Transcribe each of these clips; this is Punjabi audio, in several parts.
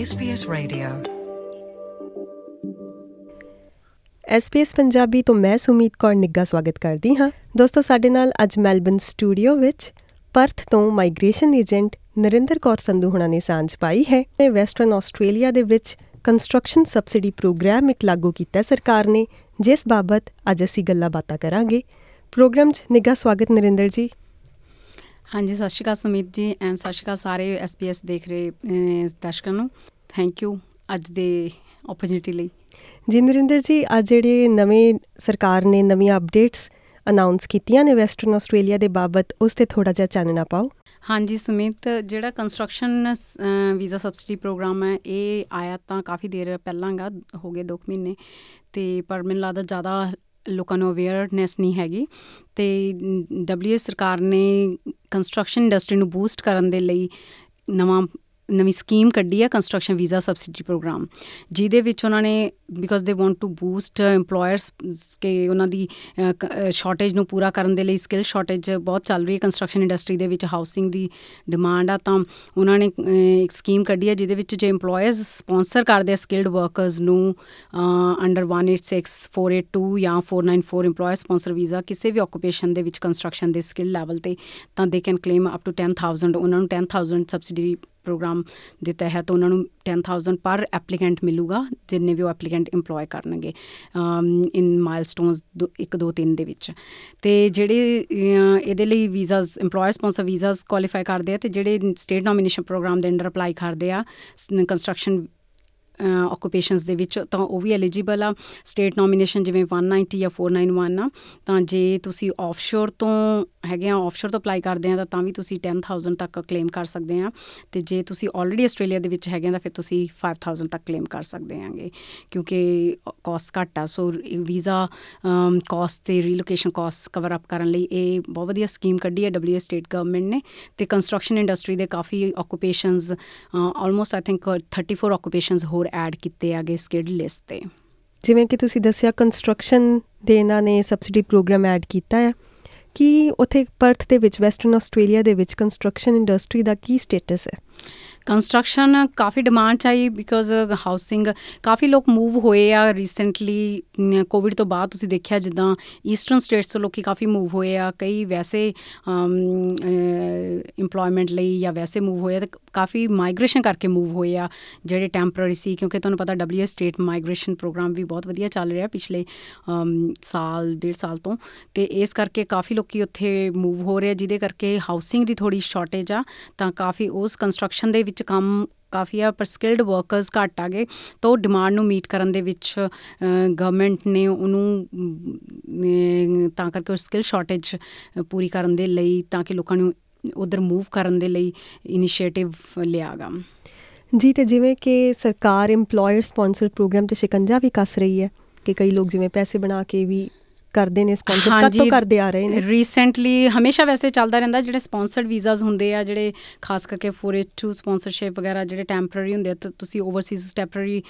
SBS Radio. SBS ਪੰਜਾਬੀ ਤੋਂ ਮੈਂ ਸੁਮੀਤ ਕੌਰ ਨਿੱਗਾ ਸਵਾਗਤ ਕਰਦੀ ਹਾਂ। ਦੋਸਤੋ ਸਾਡੇ ਨਾਲ ਅੱਜ ਮੈਲਬਨ ਸਟੂਡੀਓ ਵਿੱਚ ਪਰਥ ਤੋਂ ਮਾਈਗ੍ਰੇਸ਼ਨ ਏਜੰਟ ਨਰਿੰਦਰ ਕੌਰ ਸੰਧੂ ਹੁਣਾਂ ਨੇ ਸਾਂਝ ਪਾਈ ਹੈ। ਇਹ ਵੈਸਟਰਨ ਆਸਟ੍ਰੇਲੀਆ ਦੇ ਵਿੱਚ ਕੰਸਟਰਕਸ਼ਨ ਸਬਸਿਡੀ ਪ੍ਰੋਗਰਾਮ ਇੱਕ ਲਾਗੂ ਕੀਤਾ ਸਰਕਾਰ ਨੇ ਜਿਸ ਬਾਬਤ ਅੱਜ ਅਸੀਂ ਗੱਲਾਂ ਬਾਤਾਂ ਕਰਾਂਗੇ। ਪ੍ਰੋਗਰਾਮ 'ਚ ਨਿੱਘਾ ਸਵਾਗਤ ਨਰਿੰਦਰ ਜੀ। ਹਾਂਜੀ ਸਤਿ ਸ਼੍ਰੀ ਅਕਾਲ ਸੁਮੀਤ ਜੀ ਐਂਡ ਸਤਿ ਸ਼੍ਰੀ ਅਕਾਲ ਸਾਰੇ ਐਸਪੀਐਸ ਦੇਖ ਰਹੇ ਦਰਸ਼ਕਾਂ ਨੂੰ। ਥੈਂਕ ਯੂ ਅੱਜ ਦੇ ਓਪਰਚ्युनिटी ਲਈ। ਜੀ ਨਰਿੰਦਰ ਜੀ ਅੱਜ ਜਿਹੜੇ ਨਵੇਂ ਸਰਕਾਰ ਨੇ ਨਵੀਆਂ ਅਪਡੇਟਸ ਅਨਾਉਂਸ ਕੀਤੀਆਂ ਨੇ ਵੈਸਟਰਨ ਆਸਟ੍ਰੇਲੀਆ ਦੇ ਬਾਬਤ ਉਸ ਤੇ ਥੋੜਾ ਜਿਹਾ ਚਾਨਣਾ ਪਾਓ। ਹਾਂਜੀ ਸੁਮਿਤ ਜਿਹੜਾ ਕੰਸਟਰਕਸ਼ਨ ਵੀਜ਼ਾ ਸਬਸਿਡੀ ਪ੍ਰੋਗਰਾਮ ਹੈ ਇਹ ਆਇਆ ਤਾਂ ਕਾਫੀ ਦੇਰ ਪਹਿਲਾਂਗਾ ਹੋ ਗਏ 2 ਮਹੀਨੇ। ਤੇ ਪਰ ਮੈਨੂੰ ਲੱਗਦਾ ਜ਼ਿਆਦਾ ਲੋਕਾਂ ਨੂੰ ਅਵੇਅਰਨੈਸ ਨਹੀਂ ਹੈਗੀ। ਤੇ ਡਬਲਯੂਐਸ ਸਰਕਾਰ ਨੇ ਕੰਸਟਰਕਸ਼ਨ ਇੰਡਸਟਰੀ ਨੂੰ ਬੂਸਟ ਕਰਨ ਦੇ ਲਈ ਨਵਾਂ ਨਵੀਂ ਸਕੀਮ ਕੱਢੀ ਹੈ ਕੰਸਟਰਕਸ਼ਨ ਵੀਜ਼ਾ ਸਬਸਿਡੀ ਪ੍ਰੋਗਰਾਮ ਜਿਹਦੇ ਵਿੱਚ ਉਹਨਾਂ ਨੇ because they want to boost EMPLOYERS ਕਿ ਉਹਨਾਂ ਦੀ ਸ਼ਾਰਟੇਜ ਨੂੰ ਪੂਰਾ ਕਰਨ ਦੇ ਲਈ ਸਕਿੱਲ ਸ਼ਾਰਟੇਜ ਬਹੁਤ ਚੱਲ ਰਹੀ ਹੈ ਕੰਸਟਰਕਸ਼ਨ ਇੰਡਸਟਰੀ ਦੇ ਵਿੱਚ ਹਾਊਸਿੰਗ ਦੀ ਡਿਮਾਂਡ ਆ ਤਾਂ ਉਹਨਾਂ ਨੇ ਅਹ, ਇੱਕ ਸਕੀਮ ਕੱਢੀ ਹੈ ਜਿਹਦੇ ਵਿੱਚ ਜੇ EMPLOYERS ਸਪਾਂਸਰ ਕਰਦੇ ਆ ਸਕਿਲਡ ਵਰਕਰਸ ਨੂੰ ਅੰਡਰ 186482 ਜਾਂ 494 EMPLOYER ਸਪਾਂਸਰ ਵੀਜ਼ਾ ਕਿਸੇ ਵੀ ਆਕੂਪੇਸ਼ਨ ਦੇ ਵਿੱਚ ਕੰਸਟਰਕਸ਼ਨ ਦੇ ਸਕਿੱਲ ਲੈਵਲ ਤੇ ਤਾਂ they can claim up to 10000 ਉਹਨਾਂ ਨੂੰ 10000 ਸਬਸਿਡੀ ਪ੍ਰੋਗਰਾਮ ਦੇ ਤਹਿਤ ਉਹਨਾਂ ਨੂੰ 10000 ਪਰ ਐਪਲੀਕੈਂਟ ਮਿਲੂਗਾ ਜਿੰਨੇ ਵੀ ਉਹ ਐਪਲੀਕੈਂਟ EMPLOY ਕਰਨਗੇ ਇਨ ਮਾਈਲਸਟੋਨਸ 1 2 3 ਦੇ ਵਿੱਚ। ਤੇ ਜਿਹੜੇ ਅਹ, ਇਹਦੇ ਲਈ visas EMPLOYER sponsor visas qualify ਕਰਦੇ ਆ ਤੇ ਜਿਹੜੇ ਸਟੇਟ ਨੋਮੀਨੇਸ਼ਨ ਪ੍ਰੋਗਰਾਮ ਦੇ ਅੰਡਰ ਅਪਲਾਈ ਕਰਦੇ ਆ ਕੰਸਟਰਕਸ਼ਨ ਆਕੂਪੇਸ਼ਨਸ ਦੇ ਵਿੱਚ, ਤਾਂ ਉਹ ਵੀ ਐਲੀਜੀਬਲ ਆ। ਸਟੇਟ ਨੋਮੀਨੇਸ਼ਨ ਜਿਵੇਂ 190 ਜਾਂ 491 ਆ, ਤਾਂ ਜੇ ਤੁਸੀਂ ਆਫਸ਼ੋਰ ਤੋਂ ਹੈਗੇ ਆ ਆਫਸ਼ੋਰ ਤੋਂ ਅਪਲਾਈ ਕਰਦੇ ਆ, ਤਾਂ ਤਾਂ ਵੀ ਤੁਸੀਂ 10000 ਤੱਕ ਕਲੇਮ ਕਰ ਸਕਦੇ ਆ। ਤੇ ਜੇ ਤੁਸੀਂ ਆਲਰੇਡੀ ਆਸਟ੍ਰੇਲੀਆ ਦੇ ਵਿੱਚ ਹੈਗੇ ਆ, ਤਾਂ ਫਿਰ ਤੁਸੀਂ 5000 ਤੱਕ ਕਲੇਮ ਕਰ ਸਕਦੇ ਆਂਗੇ। ਕਿਉਂਕਿ ਕਾਸਟ ਘੱਟ ਆ ਸੋ ਵੀਜ਼ਾ ਕਾਸਟ ਤੇ ਰੀਲੋਕੇਸ਼ਨ ਕਾਸਟ ਕਵਰ ਅਪ ਕਰਨ ਲਈ ਇਹ ਬਹੁਤ ਵਧੀਆ ਸਕੀਮ ਕੱਢੀ ਹੈ ਡਬਲਯੂ ਸਟੇਟ ਗਵਰਨਮੈਂਟ ਨੇ। ਤੇ ਕੰਸਟਰਕਸ਼ਨ ਇੰਡਸਟਰੀ ਦੇ ਕਾਫੀ occupations almost I think 34 occupations ਹੋਰ ਐਡ ਕੀਤੇ ਆਗੇ ਸਕਿਲਡ ਲਿਸਟ ਤੇ। ਜਿਵੇਂ ਕਿ ਤੁਸੀਂ ਦੱਸਿਆ ਕੰਸਟਰਕਸ਼ਨ ਦੇ ਇਹਨਾਂ ਨੇ ਸਬਸਿਡੀ ਪ੍ਰੋਗਰਾਮ ਐਡ ਕੀਤਾ ਹੈ ਕਿ ਉਥੇ ਪਰਥ ਦੇ ਵਿੱਚ ਵੈਸਟਰਨ ਆਸਟ੍ਰੇਲੀਆ ਦੇ ਵਿੱਚ ਕੰਸਟਰਕਸ਼ਨ ਇੰਡਸਟਰੀ ਦਾ ਕੀ ਸਟੇਟਸ ਹੈ? ਕੰਸਟਰਕਸ਼ਨ ਕਾਫੀ ਡਿਮਾਂਡ ਚਾਹੀ ਬਿਕੋਜ਼ ਹਾਊਸਿੰਗ ਕਾਫੀ ਲੋਕ ਮੂਵ ਹੋਏ ਆ ਰੀਸੈਂਟਲੀ ਕੋਵਿਡ ਤੋਂ ਬਾਅਦ ਤੁਸੀਂ ਦੇਖਿਆ ਜਿੱਦਾਂ ਈਸਟਰਨ ਸਟੇਟਸ ਤੋਂ ਲੋਕੀ ਕਾਫੀ ਮੂਵ ਹੋਏ ਆ ਕਈ ਵੈਸੇ EMPLOYMENT ਲਈ ਜਾਂ ਵੈਸੇ ਮੂਵ ਹੋਏ ਆ ਤੇ ਕਾਫੀ ਮਾਈਗ੍ਰੇਸ਼ਨ ਕਰਕੇ ਮੂਵ ਹੋਏ ਆ ਜਿਹੜੇ ਟੈਂਪਰਰੀ ਸੀ ਕਿਉਂਕਿ ਤੁਹਾਨੂੰ ਪਤਾ ਡਬਲਯੂ ਸਟੇਟ ਮਾਈਗ੍ਰੇਸ਼ਨ ਪ੍ਰੋਗਰਾਮ ਵੀ ਬਹੁਤ ਵਧੀਆ ਚੱਲ ਰਿਹਾ ਪਿਛਲੇ ਅਮ, ਸਾਲ ਡੇਢ ਸਾਲ ਤੋਂ ਤੇ ਇਸ ਕਰਕੇ ਕਾਫੀ ਲੋਕੀ ਉੱਥੇ ਮੂਵ ਹੋ ਰਹੇ ਆ ਜਿਹਦੇ ਕਰਕੇ ਹਾਊਸਿੰਗ ਦੀ ਥੋੜੀ ਸ਼ਾਰਟੇਜ ਆ ਤਾਂ ਕਾਫੀ ਉਸ ਕੰਸਟਰਕਸ਼ਨ ਦੇ ਵਿੱਚ ਕੰਮ ਕਾਫੀ ਆ ਪਰ ਸਕਿਲਡ ਵਰਕਰਸ ਘੱਟ ਆ ਗਏ ਤਾਂ ਉਹ ਡਿਮਾਂਡ ਨੂੰ ਮੀਟ ਕਰਨ ਦੇ ਵਿੱਚ ਗਵਰਨਮੈਂਟ ਨੇ ਉਹਨੂੰ ਅਮ, ਤਾਂ ਕਰਕੇ ਉਹ ਸਕਿੱਲ ਸ਼ਾਰਟੇਜ ਪੂਰੀ ਕਰਨ ਦੇ ਲਈ ਤਾਂ ਕਿ ਲੋਕਾਂ ਨੂੰ ਉਧਰ ਮੂਵ ਕਰਨ ਦੇ ਲਈ ਇਨੀਸ਼ੀਏਟਿਵ ਲਿਆਗਾ। ਜੀ ਤੇ ਜਿਵੇਂ ਕਿ ਸਰਕਾਰ EMPLOYER ਸਪਾਂਸਰ ਪ੍ਰੋਗਰਾਮ ਤੇ ਸ਼ਿਕੰਜਾ ਵੀ ਕੱਸ ਰਹੀ ਹੈ ਕਿ ਕਈ ਲੋਕ ਜਿਵੇਂ ਪੈਸੇ ਬਣਾ ਕੇ ਵੀ ਕਰਦੇ ਨੇ ਸਪਾਂਸਰ ਕਦ ਤੋਂ ਕਰਦੇ ਆ ਰਹੇ ਨੇ? ਰੀਸੈਂਟਲੀ ਹਮੇਸ਼ਾ ਵੈਸੇ ਚੱਲਦਾ ਰਹਿੰਦਾ ਜਿਹੜੇ ਸਪਾਂਸਰਡ ਵੀਜ਼ਾਸ ਹੁੰਦੇ ਆ ਜਿਹੜੇ ਖਾਸ ਕਰਕੇ 482 ਸਪਾਂਸਰਸ਼ਿਪ ਵਗੈਰਾ ਜਿਹੜੇ ਟੈਂਪਰਰੀ ਹੁੰਦੇ ਆ ਤਾਂ ਤੁਸੀਂ ਓਵਰਸੀਜ਼ ਟੈਂਪਰਰੀ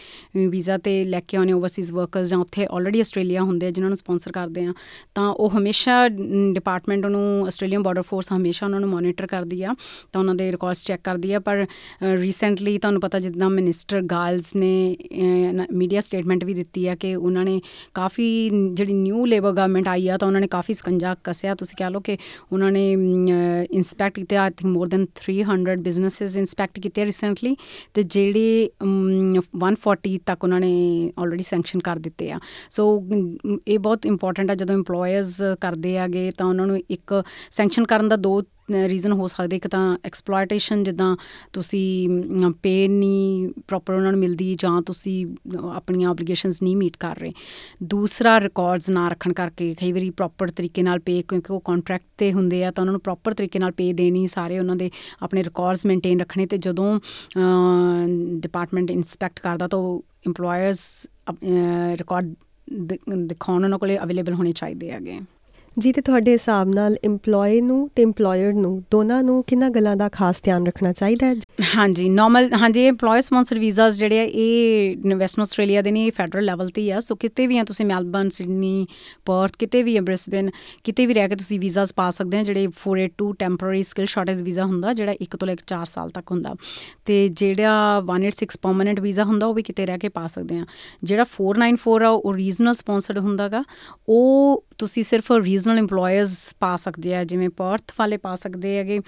ਵੀਜ਼ਾ ਤੇ ਲੈ ਕੇ ਆਉਣੇ ਓਵਰਸੀਜ਼ ਵਰਕਰਸ ਜਾਂ ਉੱਥੇ ਆਲਰੇਡੀ ਆਸਟ੍ਰੇਲੀਆ ਹੁੰਦੇ ਆ ਜਿਨ੍ਹਾਂ ਨੂੰ ਸਪਾਂਸਰ ਕਰਦੇ ਆ ਤਾਂ ਉਹ ਹਮੇਸ਼ਾ ਡਿਪਾਰਟਮੈਂਟ ਉਹਨੂੰ ਆਸਟ੍ਰੇਲੀਅਨ ਬਾਰਡਰ ਫੋਰਸ ਹਮੇਸ਼ਾ ਉਹਨਾਂ ਨੂੰ ਮੋਨੀਟਰ ਕਰਦੀ ਆ ਤਾਂ ਉਹਨਾਂ ਦੇ ਰਿਕਾਰਡਸ ਚੈੱਕ ਕਰਦੀ ਆ ਪਰ ਰੀਸੈਂਟਲੀ ਤੁਹਾਨੂੰ ਪਤਾ ਜਿੱਦਾਂ ਮਿਨਿਸਟਰ ਗਾਲਸ ਨੇ ਮੀਡੀਆ ਸਟੇਟਮੈਂਟ ਵੀ ਦਿੱਤੀ ਆ ਕਿ ਉਹਨਾਂ ਨੇ ਕਾਫੀ ਜਿਹੜੀ ਨਿਊ ਲੇਬਰ ਗਵਰਨਮੈਂਟ ਆਈ ਆ ਤਾਂ ਉਹਨਾਂ ਨੇ ਕਾਫੀ ਸਕੰਜਾ ਕੱਸਿਆ। ਤੁਸੀਂ ਕਹਿ ਲਓ ਕਿ ਉਹਨਾਂ ਨੇ ਇਨਸਪੈਕਟ ਕੀਤੇ I think more than 300 businesses inspect ਕੀਤੇ ਰੀਸੈਂਟਲੀ ਤੇ ਜਿਹੜੇ ਅਮ, 140 ਤੱਕ ਉਹਨਾਂ ਨੇ ਆਲਰੇਡੀ ਸੈਂਕਸ਼ਨ ਕਰ ਦਿੱਤੇ ਆ। ਸੋ ਇਹ ਬਹੁਤ ਇੰਪੋਰਟੈਂਟ ਆ। ਜਦੋਂ EMPLOYERS ਕਰਦੇ ਆਗੇ ਤਾਂ ਉਹਨਾਂ ਨੂੰ ਇੱਕ ਸੈਂਕਸ਼ਨ ਕਰਨ ਦਾ ਦੋ ਰੀਜ਼ਨ ਹੋ ਸਕਦੇ ਇੱਕ ਤਾਂ ਐਕਸਪਲੋਇਟੇਸ਼ਨ ਜਿੱਦਾਂ ਤੁਸੀਂ ਪੇ ਨਹੀਂ ਪ੍ਰੋਪਰ ਉਹਨਾਂ ਨੂੰ ਮਿਲਦੀ ਜਾਂ ਤੁਸੀਂ ਆਪਣੀਆਂ ਆਬਲੀਗੇਸ਼ਨਸ ਨਹੀਂ ਮੀਟ ਕਰ ਰਹੇ। ਦੂਸਰਾ ਰਿਕਾਰਡਸ ਨਾ ਰੱਖਣ ਕਰਕੇ ਕਈ ਵਾਰੀ ਪ੍ਰੋਪਰ ਤਰੀਕੇ ਨਾਲ ਪੇ ਕਿਉਂਕਿ ਉਹ ਕੰਟਰੈਕਟ ਤੇ ਹੁੰਦੇ ਆ, ਤਾਂ ਉਹਨਾਂ ਨੂੰ ਪ੍ਰੋਪਰ ਤਰੀਕੇ ਨਾਲ ਪੇ ਦੇਣੀ ਸਾਰੇ ਉਹਨਾਂ ਦੇ ਆਪਣੇ ਰਿਕਾਰਡਸ ਮੇਨਟੇਨ ਰੱਖਣੇ ਤੇ ਜਦੋਂ ਡਿਪਾਰਟਮੈਂਟ ਇਨਸਪੈਕਟ ਕਰਦਾ ਤਾਂ EMPLOYERS ਰਿਕਾਰਡ ਦਿਖਾਉਣ ਉਹਨਾਂ ਕੋਲੇ ਅਵੇਲੇਬਲ ਹੋਣੇ ਚਾਹੀਦੇ ਹੈਗੇ। ਜੀ, ਤੇ ਤੁਹਾਡੇ ਹਿਸਾਬ ਨਾਲ EMPLOYE ਨੂੰ ਤੇ EMPLOYER ਨੂੰ ਦੋਨਾਂ ਨੂੰ ਕਿੰਨਾ ਗੱਲਾਂ ਦਾ ਖਾਸ ਧਿਆਨ ਰੱਖਣਾ ਚਾਹੀਦਾ ਹੈ? ਹਾਂਜੀ ਨਾਰਮਲ ਹਾਂਜੀ EMPLOYER ਸਪਾਂਸਰਡ ਵੀਜ਼ਾਸ ਜਿਹੜੇ ਆ, ਇਹ ਵੈਸਟਰਨ ਆਸਟ੍ਰੇਲੀਆ ਦੇ ਨਹੀਂ ਫੈਡਰਲ ਲੈਵਲ ਤੇ ਹੀ ਆ। ਸੋ ਕਿਤੇ ਵੀ ਆ, ਤੁਸੀਂ ਮੈਲਬਰਨ ਸਿਡਨੀ ਪਰਥ ਕਿਤੇ ਵੀ ਆ ਬ੍ਰਿਸਬਨ ਕਿਤੇ ਵੀ ਰਹਿ ਕੇ ਤੁਸੀਂ ਵੀਜ਼ਾਸ ਪਾ ਸਕਦੇ ਆ, ਜਿਹੜੇ 482 ਟੈਂਪਰੇਰੀ ਸਕਿੱਲ ਸ਼ਾਰਟੇਜ ਵੀਜ਼ਾ ਹੁੰਦਾ, ਜਿਹੜਾ 1 ਤੋਂ ਲੈ ਕੇ 4 ਸਾਲ ਤੱਕ ਹੁੰਦਾ। ਤੇ ਜਿਹੜਾ 186 ਪਰਮਨੈਂਟ ਵੀਜ਼ਾ ਹੁੰਦਾ, ਉਹ ਵੀ ਕਿਤੇ ਰਹਿ ਕੇ ਪਾ ਸਕਦੇ ਆ। ਜਿਹੜਾ 494 ਆ, ਉਹ ਰੀਜਨਲ ਸਪਾਂਸਰਡ ਹੁੰਦਾਗਾ ਉਹ ਤੁਸੀਂ ਸਿਰਫ ਰੀਜਨਲ EMPLOYERS ਪਾ ਸਕਦੇ ਆ, ਜਿਵੇਂ ਪਰਥ ਵਾਲੇ ਪਾ ਸਕਦੇ ਹੈਗੇ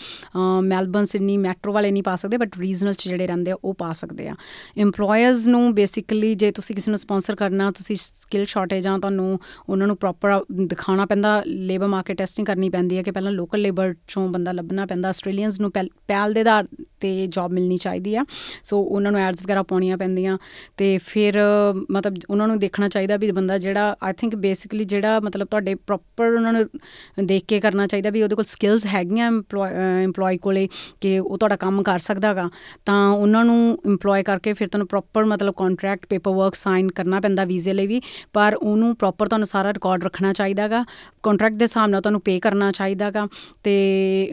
ਮੈਲਬਰਨ ਸਿਡਨੀ ਮੈਟਰੋ ਵਾਲੇ ਨਹੀਂ ਪਾ ਸਕਦੇ ਬਟ ਰੀਜਨਲ ਚ ਜਿਹੜੇ ਰਹਿੰਦੇ ਆ, ਉਹ ਪਾ ਸਕਦੇ ਆ। EMPLOYERS ਨੂੰ ਬੇਸਿਕਲੀ ਜੇ ਤੁਸੀਂ ਕਿਸੇ ਨੂੰ ਸਪਾਂਸਰ ਕਰਨਾ, ਤੁਸੀਂ ਸਕਿੱਲ ਸ਼ਾਰਟੇਜ ਆ, ਤੁਹਾਨੂੰ ਉਹਨਾਂ ਨੂੰ ਪ੍ਰੋਪਰ ਦਿਖਾਉਣਾ ਪੈਂਦਾ ਲੇਬਰ ਮਾਰਕੀਟ ਟੈਸਟਿੰਗ ਕਰਨੀ ਪੈਂਦੀ ਹੈ ਕਿ ਪਹਿਲਾਂ ਲੋਕਲ ਲੇਬਰ ਚੋਂ ਬੰਦਾ ਲੱਭਣਾ ਪੈਂਦਾ। ਆਸਟ੍ਰੇਲੀਅਨਸ ਨੂੰ ਪਹਿਲ ਦੇ ਆਧਾਰ ਤੇ ਜੌਬ ਮਿਲਣੀ ਚਾਹੀਦੀ ਆ। ਸੋ ਉਹਨਾਂ ਨੂੰ ਐਡਸ ਵਗੈਰਾ ਪਾਉਣੀਆਂ ਪੈਂਦੀਆਂ। ਤੇ ਫਿਰ, ਮਤਲਬ ਉਹਨਾਂ ਨੂੰ ਦੇਖਣਾ ਚਾਹੀਦਾ ਵੀ ਬੰਦਾ ਜਿਹੜਾ ਆਈ ਥਿੰਕ ਬੇਸਿਕਲੀ ਜਿਹੜਾ ਮਤਲਬ ਤੁਹਾਡੇ ਪ੍ਰੋਪਰ ਉਹਨਾਂ ਨੂੰ ਦੇਖ ਕੇ ਕਰਨਾ ਚਾਹੀਦਾ ਵੀ ਉਹਦੇ ਕੋਲ ਸਕਿੱਲਸ ਹੈਗੀਆਂ EMPLOYE ਕੋਲੇ, ਕਿ ਉਹ ਤੁਹਾਡਾ ਕੰਮ ਕਰ ਸਕਦਾਗਾ ਤਾਂ ਉਹਨਾਂ ਨੂੰ EMPLOY ਕਰਕੇ ਫਿਰ ਤੁਹਾਨੂੰ ਪ੍ਰੋਪਰ ਮਤਲਬ ਕੰਟਰੈਕਟ ਪੇਪਰ ਵਰਕ ਸਾਈਨ ਕਰਨਾ ਪੈਂਦਾ ਵੀਜ਼ੇ ਲਈ ਵੀ, ਪਰ ਉਹਨੂੰ ਪ੍ਰੋਪਰ ਤੁਹਾਨੂੰ ਸਾਰਾ ਰਿਕਾਰਡ ਰੱਖਣਾ ਚਾਹੀਦਾਗਾ ਕੰਟਰੈਕਟ ਦੇ ਹਿਸਾਬ ਨਾਲ ਤੁਹਾਨੂੰ ਪੇ ਕਰਨਾ ਚਾਹੀਦਾਗਾ, ਤੇ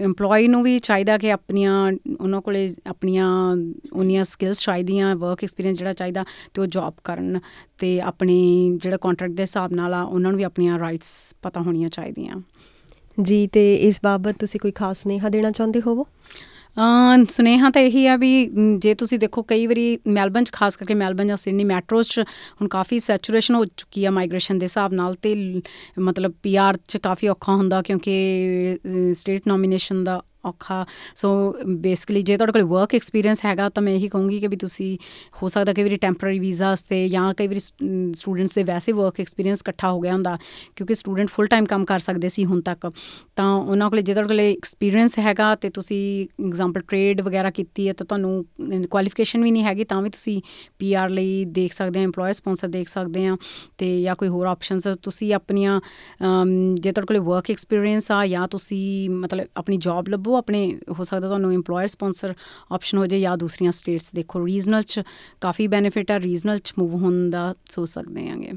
EMPLOYE ਨੂੰ ਵੀ ਚਾਹੀਦਾ ਕਿ ਆਪਣੀਆਂ, ਉਹਨਾਂ ਕੋਲੇ ਆਪਣੀਆਂ ਉਹਨੀਆਂ ਸਕਿੱਲਸ ਚਾਹੀਦੀਆਂ ਵਰਕ ਐਕਸਪੀਰੀਅੰਸ ਜਿਹੜਾ ਚਾਹੀਦਾ, ਤੇ ਉਹ ਜੌਬ ਕਰਨ, ਤੇ ਆਪਣੀ ਜਿਹੜਾ ਕੰਟਰੈਕਟ ਦੇ ਹਿਸਾਬ ਨਾਲ ਆ, ਉਹਨਾਂ ਨੂੰ ਵੀ ਆਪਣੀਆਂ ਰਾਈਟਸ ਪਤਾ ਹੋਣੀਆਂ ਚਾਹੀਦੀਆਂ। ਜੀ, ਤੇ ਇਸ ਬਾਬਤ ਤੁਸੀਂ ਕੋਈ ਖਾਸ ਸੁਨੇਹਾ ਦੇਣਾ ਚਾਹੁੰਦੇ ਹੋਵੋ? ਸੁਨੇਹਾ ਤਾਂ ਇਹੀ ਆ ਵੀ ਜੇ ਤੁਸੀਂ ਦੇਖੋ ਕਈ ਵਾਰੀ ਮੈਲਬਨ ਚ, ਖਾਸ ਕਰਕੇ ਮੈਲਬਨ ਜਾਂ ਸਿਡਨੀ ਮੈਟਰੋਸ ਚ, ਹੁਣ ਕਾਫੀ ਸੈਚੂਰੇਸ਼ਨ ਹੋ ਚੁੱਕੀ ਆ ਮਾਈਗ੍ਰੇਸ਼ਨ ਦੇ ਹਿਸਾਬ ਨਾਲ ਤੇ ਮਤਲਬ ਪੀਆਰ ਚ ਕਾਫੀ ਔਖਾ ਹੁੰਦਾ ਕਿਉਂਕਿ ਸਟੇਟ ਨੋਮੀਨੇਸ਼ਨ ਦਾ ਔਖਾ। ਸੋ ਬੇਸਿਕਲੀ ਜੇ ਤੁਹਾਡੇ ਕੋਲ ਵਰਕ ਐਕਸਪੀਰੀਅੰਸ ਹੈਗਾ, ਤਾਂ ਮੈਂ ਇਹੀ ਕਹੂੰਗੀ ਕਿ ਵੀ ਤੁਸੀਂ ਹੋ ਸਕਦਾ ਕਿ ਵੀ ਟੈਂਪਰੇਰੀ ਵੀਜ਼ਾਸ ਤੇ ਜਾਂ ਕਈ ਵਾਰੀ ਸਟੂਡੈਂਟਸ ਦੇ ਵੈਸੇ ਵਰਕ ਐਕਸਪੀਰੀਅੰਸ ਇਕੱਠਾ ਹੋ ਗਿਆ ਹੁੰਦਾ, ਕਿਉਂਕਿ ਸਟੂਡੈਂਟ ਫੁੱਲ ਟਾਈਮ ਕੰਮ ਕਰ ਸਕਦੇ ਸੀ ਹੁਣ ਤੱਕ। ਤਾਂ ਉਹਨਾਂ ਕੋਲੇ ਜੇ ਤੁਹਾਡੇ ਕੋਲੇ ਐਕਸਪੀਰੀਅੰਸ ਹੈਗਾ ਤੇ ਤੁਸੀਂ ਐਗਜ਼ਾਮਪਲ ਟ੍ਰੇਡ ਵਗੈਰਾ ਕੀਤੀ ਹੈ, ਤਾਂ ਤੁਹਾਨੂੰ ਕੁਆਲੀਫਿਕੇਸ਼ਨ ਵੀ ਨਹੀਂ ਹੈਗੀ, ਤਾਂ ਵੀ ਤੁਸੀਂ ਪੀਆਰ ਲਈ ਦੇਖ ਸਕਦੇ ਆ, EMPLOYER ਸਪਾਂਸਰ ਦੇਖ ਸਕਦੇ ਆ, ਤੇ ਜਾਂ ਕੋਈ ਹੋਰ ਆਪਸ਼ਨਸ ਤੁਸੀਂ ਆਪਣੀਆਂ ਜੇ ਤੁਹਾਡੇ ਕੋਲੇ ਵਰਕ ਐਕਸਪੀਰੀਅੰਸ ਆ ਜਾਂ ਤੁਸੀਂ ਮਤਲਬ ਆਪਣੀ ਜੌਬ ਲੱਭੋ ਉਹ ਆਪਣੇ ਹੋ ਸਕਦਾ ਤੁਹਾਨੂੰ EMPLOYER ਸਪਾਂਸਰ ਆਪਸ਼ਨ ਹੋ ਜਾਏ ਜਾਂ ਦੂਸਰੀਆਂ ਸਟੇਟਸ ਦੇਖੋ ਰੀਜਨਲ ਚ ਕਾਫੀ ਬੈਨੀਫਿਟ ਆ ਰੀਜਨਲ ਚ ਮੂਵ ਹੋਣ ਦਾ ਸੋਚ ਸਕਦੇ ਆਂਗੇ।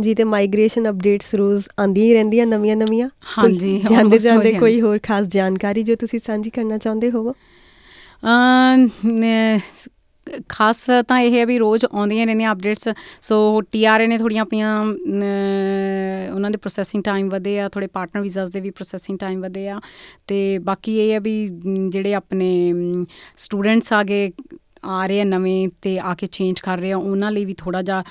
ਜੀ ਤੇ ਮਾਈਗ੍ਰੇਸ਼ਨ ਅਪਡੇਟਸ ਰੋਜ਼ ਆਂਦੀਆਂ ਹੀ ਰਹਿੰਦੀਆਂ ਨਵੀਆਂ ਨਵੀਆਂ? ਹਾਂਜੀ ਜਾਂਦੇ ਜਾਂਦੇ ਕੋਈ ਹੋਰ ਖਾਸ ਜਾਣਕਾਰੀ ਜੋ ਤੁਸੀਂ ਸਾਂਝੀ ਕਰਨਾ ਚਾਹੁੰਦੇ ਹੋਵੋ? ਖਾਸ ਤਾਂ ਇਹ ਹੈ ਵੀ ਰੋਜ਼ ਆਉਂਦੀਆਂ ਰਹਿੰਦੀਆਂ ਅਪਡੇਟਸ ਸੋ ਟੀਆਰਏ ਨੇ ਥੋੜੀਆਂ ਆਪਣੀਆਂ ਉਹਨਾਂ ਦੇ ਪ੍ਰੋਸੈਸਿੰਗ ਟਾਈਮ ਵਧੇ ਆ ਥੋੜੇ ਪਾਰਟਨਰ ਵੀਜ਼ਾਸ ਦੇ ਵੀ ਪ੍ਰੋਸੈਸਿੰਗ ਟਾਈਮ ਵਧੇ ਆ, ਤੇ ਬਾਕੀ ਇਹ ਹੈ ਵੀ, ਜਿਹੜੇ ਆਪਣੇ ਸਟੂਡੈਂਟਸ ਆਗੇ ਆ ਰਹੇ ਆ, ਨਵੇਂ ਤੇ ਆ ਕੇ ਚੇਂਜ ਕਰ ਰਹੇ ਆ, ਉਹਨਾਂ ਲਈ ਵੀ ਥੋੜਾ ਜਿਹਾ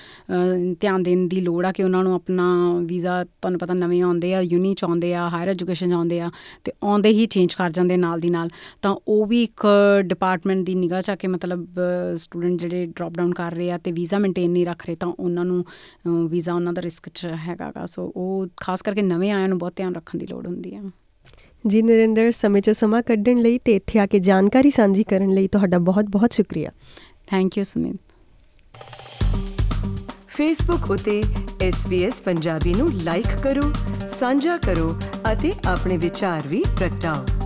ਧਿਆਨ ਦੇਣ ਦੀ ਲੋੜ ਆ ਕਿ ਉਹਨਾਂ ਨੂੰ ਆਪਣਾ ਵੀਜ਼ਾ ਤੁਹਾਨੂੰ ਪਤਾ ਨਵੇਂ ਆਉਂਦੇ ਆ ਯੂਨੀ ਚ ਆਉਂਦੇ ਆ ਹਾਇਰ ਐਜੂਕੇਸ਼ਨ ਆਉਂਦੇ ਆ ਤੇ ਆਉਂਦੇ ਹੀ ਚੇਂਜ ਕਰ ਜਾਂਦੇ ਨਾਲ ਦੀ ਨਾਲ। ਤਾਂ ਉਹ ਵੀ ਇੱਕ ਡਿਪਾਰਟਮੈਂਟ ਦੀ ਨਿਗਾਹ ਚ ਆ ਕੇ ਮਤਲਬ ਸਟੂਡੈਂਟ ਜਿਹੜੇ ਡ੍ਰੌਪ ਡਾਊਨ ਕਰ ਰਹੇ ਆ ਤੇ ਵੀਜ਼ਾ ਮੇਨਟੇਨ ਨਹੀਂ ਰੱਖ ਰਹੇ ਤਾਂ ਉਹਨਾਂ ਨੂੰ ਵੀਜ਼ਾ ਉਹਨਾਂ ਦਾ ਰਿਸਕ ਚ ਹੈਗਾਗਾ। ਸੋ ਉਹ ਖਾਸ ਕਰਕੇ ਨਵੇਂ ਆਇਆਂ ਨੂੰ ਬਹੁਤ ਧਿਆਨ ਰੱਖਣ ਦੀ ਲੋੜ ਹੁੰਦੀ ਆ। ਜੀ ਨਰਿੰਦਰ ਸਮੇਂ 'ਚ ਸਮਾਂ ਕੱਢਣ ਲਈ ਤੇ ਇੱਥੇ ਆ ਕੇ ਜਾਣਕਾਰੀ ਸਾਂਝੀ ਕਰਨ ਲਈ ਤੁਹਾਡਾ ਬਹੁਤ-ਬਹੁਤ ਸ਼ੁਕਰੀਆ। ਥੈਂਕ ਯੂ ਸੁਮਿਤ ਫੇਸਬੁੱਕ ਉਤੇ SBS ਪੰਜਾਬੀ ਨੂੰ ਲਾਈਕ ਕਰੋ ਸਾਂਝਾ ਕਰੋ ਅਤੇ ਆਪਣੇ ਵਿਚਾਰ ਵੀ ਪ੍ਰਗਟਾਓ।